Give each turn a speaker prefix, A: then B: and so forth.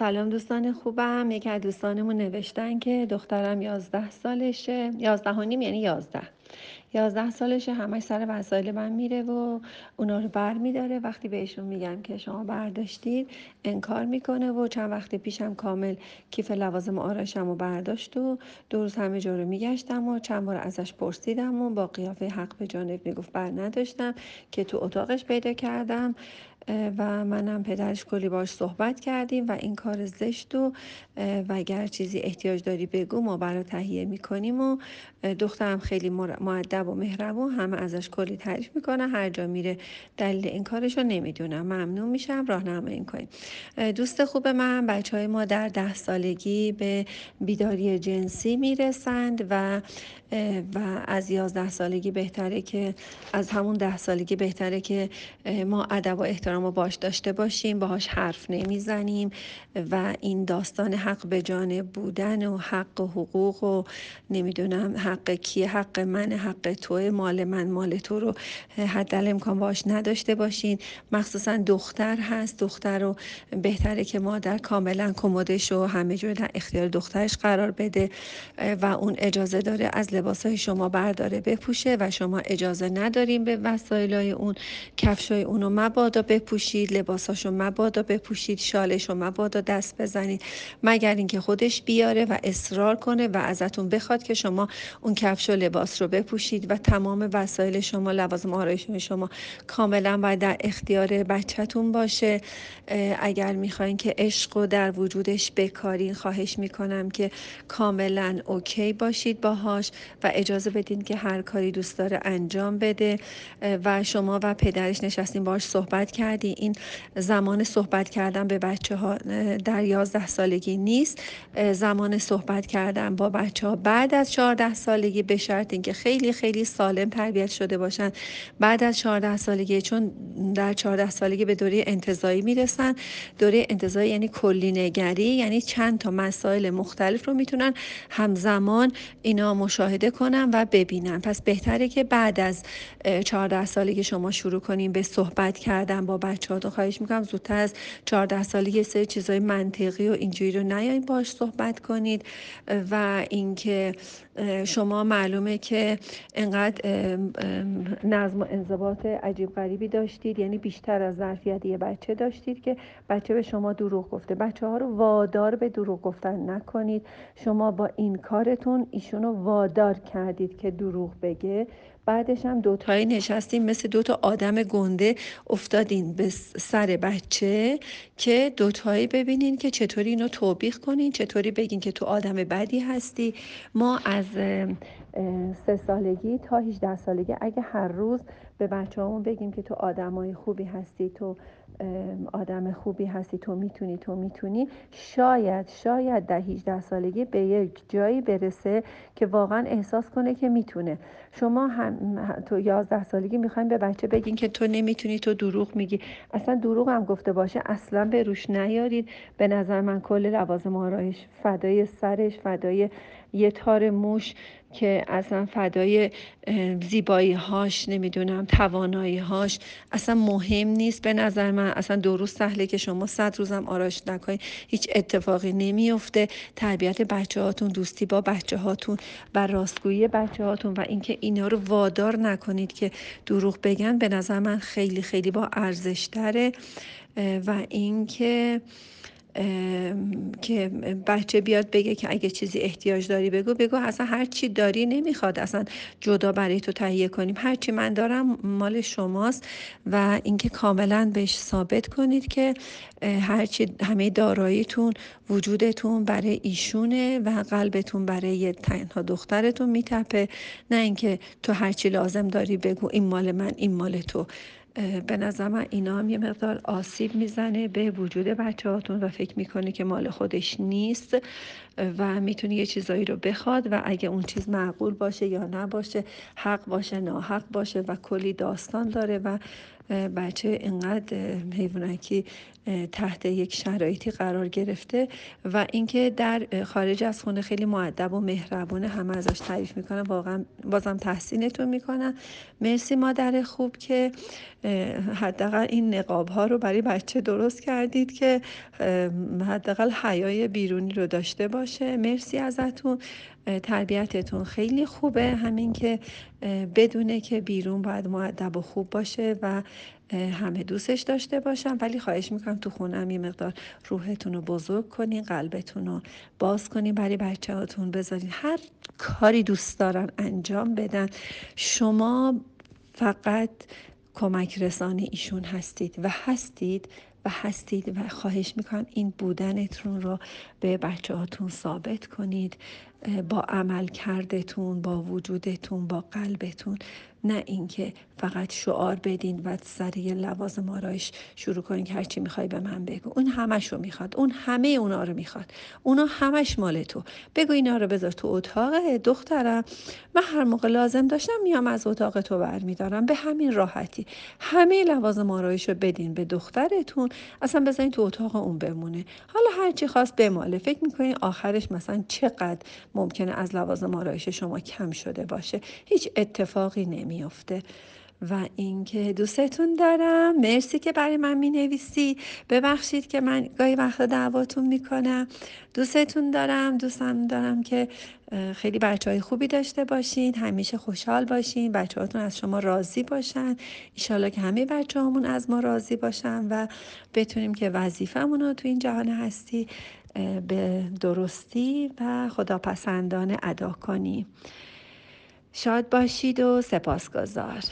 A: سلام دوستان خوبم. یکی از دوستانمون نوشتن که دخترم یازده سالشه. یازده و یعنی یازده. یازده سالشه همش سر وسایل من میره و اونا رو بر میداره. وقتی بهشون میگم که شما برداشتید انکار می‌کنه و چند وقت پیشم کامل کیف لوازم آرایشم رو برداشت و دو روز همه جا رو میگشتم و چند بار ازش پرسیدم و با قیافه حق به جانب می‌گفت بر نداشتم که تو اتاقش پیدا کردم. و منم پدرش کلی باش صحبت کردیم و این کار زشت و و اگر چیزی احتیاج داری بگو ما برای تهیه می‌کنیم و دخترم خیلی معدب و مهربون همه ازش کلی تعریف می‌کنن هر جا میره دلیل این کارش رو نمی‌دونم. ممنون میشم. راهنمایی کنیم دوست خوب من بچه های ما در ده سالگی به بیداری جنسی می‌رسند و و از یازده سالگی بهتره که از همون ده سالگی بهتره که ما ادب و احترام رو باش داشته باشیم باهاش حرف نمی‌زنیم و این داستان حق به جانب بودن و حق و حقوق و نمی‌دونم حق کیه حق من حق توه مال من مال تو رو حد امکان باش نداشته باشین. مخصوصا دختر هست دختر رو بهتره که مادر کاملا کمدش و همه جور در اختیار دخترش قرار بده و اون اجازه داره از لباسای شما برداره بپوشه و شما اجازه نداریم به وسایلای اون کفشای اونو مبادا بپوشید لباساشو مبادا بپوشید شالشو مبادا دست بزنید. مگر اینکه خودش بیاره و اصرار کنه و ازتون بخواد که شما اون کفش و لباس رو بپوشید و تمام وسایل شما لوازم آرایش شما کاملا باید در اختیار بچهتون باشه. اگر می‌خواین که عشق و در وجودش بکارین خواهش می‌کنم که کاملا اوکی باشید باهاش و اجازه بدین که هر کاری دوست داره انجام بده. و شما و پدرش نشستین باش صحبت کردی. این زمان صحبت کردن به بچه ها در یازده سالگی نیست. زمان صحبت کردن با بچه ها بعد از چهارده سالگی به شرط اینکه خیلی خیلی سالم تربیت شده باشن. بعد از چهارده سالگی چون در چهارده سالگی به دوره انتظایی می‌رسن. دوره انتظایی یعنی کلی نگری یعنی چند تا مسائل مختلف رو می‌تونن همزمان اینا مشاهده کنن و ببینن. پس بهتره که بعد از 14 سالگی شما شروع کنیم به صحبت کردن با بچه ها خواهش می‌کنم زودتر از 14 سالگی یه سری چیزای منطقی و اینجوری رو نیاین باش صحبت کنید. و اینکه شما معلومه که انقدر نظم و انضباط عجیب غریبی داشتید. یعنی بیشتر از ظرفیت یه بچه داشتید که بچه به شما دروغ گفته. بچه ها رو وادار به دروغ گفتن نکنید. شما با این کارتون ایشون رو وادار کردید که دروغ بگه. بعدش هم دوتایی نشستیم. مثل دوتا آدم گنده افتادین به سر بچه که دوتایی ببینین که چطوری اینو توبیخ کنین چطوری بگین که تو آدم بدی هستی. ما از سه سالگی تا 18 سالگی اگه هر روز به بچه بگیم که تو آدمای خوبی هستی تو آدم خوبی هستی تو می‌تونی تو می‌تونی. شاید شاید در 18 سالگی به یک جایی برسه که واقعا احساس کنه که می‌تونه. شما هم تو 11 سالگی می‌خواین به بچه بگین که تو نمی‌تونی تو دروغ میگی. اصلا دروغ هم گفته باشه اصلا به روش نیارید. به نظر من کل لوازم آرایش فدای سرش فدای یه تار موش که اصلا فدای زیبایی هاش نمی‌دونم توانایی هاش اصلا مهم نیست به نظر من. اصلا دو روز سهله که شما صد روزم آرایش نکنید هیچ اتفاقی نمیفته تربیت بچه هاتون دوستی با بچه هاتون و راستگویی بچه هاتون و اینکه اینا رو وادار نکنید که دروغ بگن به نظر من خیلی خیلی با ارزش و اینکه که بچه بیاد بگه که اگه چیزی احتیاج داری بگو بگو اصلا هر چی داری نمی‌خواد. اصلا جدا برای تو تهیه کنیم. هر چی من دارم مال شماست و اینکه کاملا بهش ثابت کنید که هر چی همه داراییتون وجودتون برای ایشونه و قلبتون برای تنها دخترتون میتپه. نه اینکه تو هر چی لازم داری بگو این مال من این مال تو. به نظر من اینا هم یه مقدار آسیب می‌زنه به وجود بچه هاتون و فکر می‌کنه که مال خودش نیست و می‌تونه یه چیزایی رو بخواد و اگه اون چیز معقول باشه یا نباشه حق باشه ناحق باشه و کلی داستان داره و بچه اینقدر حیوانکی تحت یک شرایطی قرار گرفته و اینکه در خارج از خونه خیلی معدب و مهربونه همه ازش تعریف می‌کنن واقعا بازم تحسینتون می‌کنم. مرسی مادر خوب که حداقل این نقاب ها رو برای بچه درست کردید که حداقل حیای بیرونی رو داشته باشه. مرسی ازتون. تربیتتون خیلی خوبه. همین که بدونه که بیرون باید معدب و خوب باشه و همه دوستش داشته باشم ولی خواهش می‌کنم تو خونم یه مقدار روحتون رو بزرگ کنین قلبتون رو باز کنین برای بچه هاتون بذارین. هر کاری دوست دارن انجام بدن. شما فقط کمک رسانی ایشون هستید و هستید و هستید و خواهش می‌کنم این بودنتون رو به بچه هاتون ثابت کنید. با عمل کردتون با وجودتون با قلبتون نه اینکه فقط شعار بدین و سر یه لوازم آرایش شروع کنین که هرچی می‌خوای به من بگو. اون همش رو می‌خواد. اون همه اونا رو می‌خواد. اونا همش مال تو. بگو اینا رو بذار تو اتاق دخترم. من هر موقع لازم داشتم میام از اتاق تو برمیدارم. به همین راحتی. همه لوازم آرایش رو بدین به دخترتون. اصلا بذارین تو اتاق اون بمونه. حالا هرچی خواست بماله. فکر می‌کنین آخرش مثلا چقدر ممکنه از لوازم آرایش شما کم شده باشه. هیچ اتفاقی نمیافته. و اینکه دوستتون دارم. مرسی که برای من می نویسی ببخشید که من گاهی وقتا دعواتون می‌کنم. دوستتون دارم. دوستم دارم که خیلی بچه های خوبی داشته باشین. همیشه خوشحال باشین. بچه هاتون از شما راضی باشن. ایشالله که همه بچه همون از ما راضی باشن و بتونیم که وظیفمون رو تو این جهان هستی به درستی و خداپسندانه ادا کنیم. شاد باشید و سپاسگزار.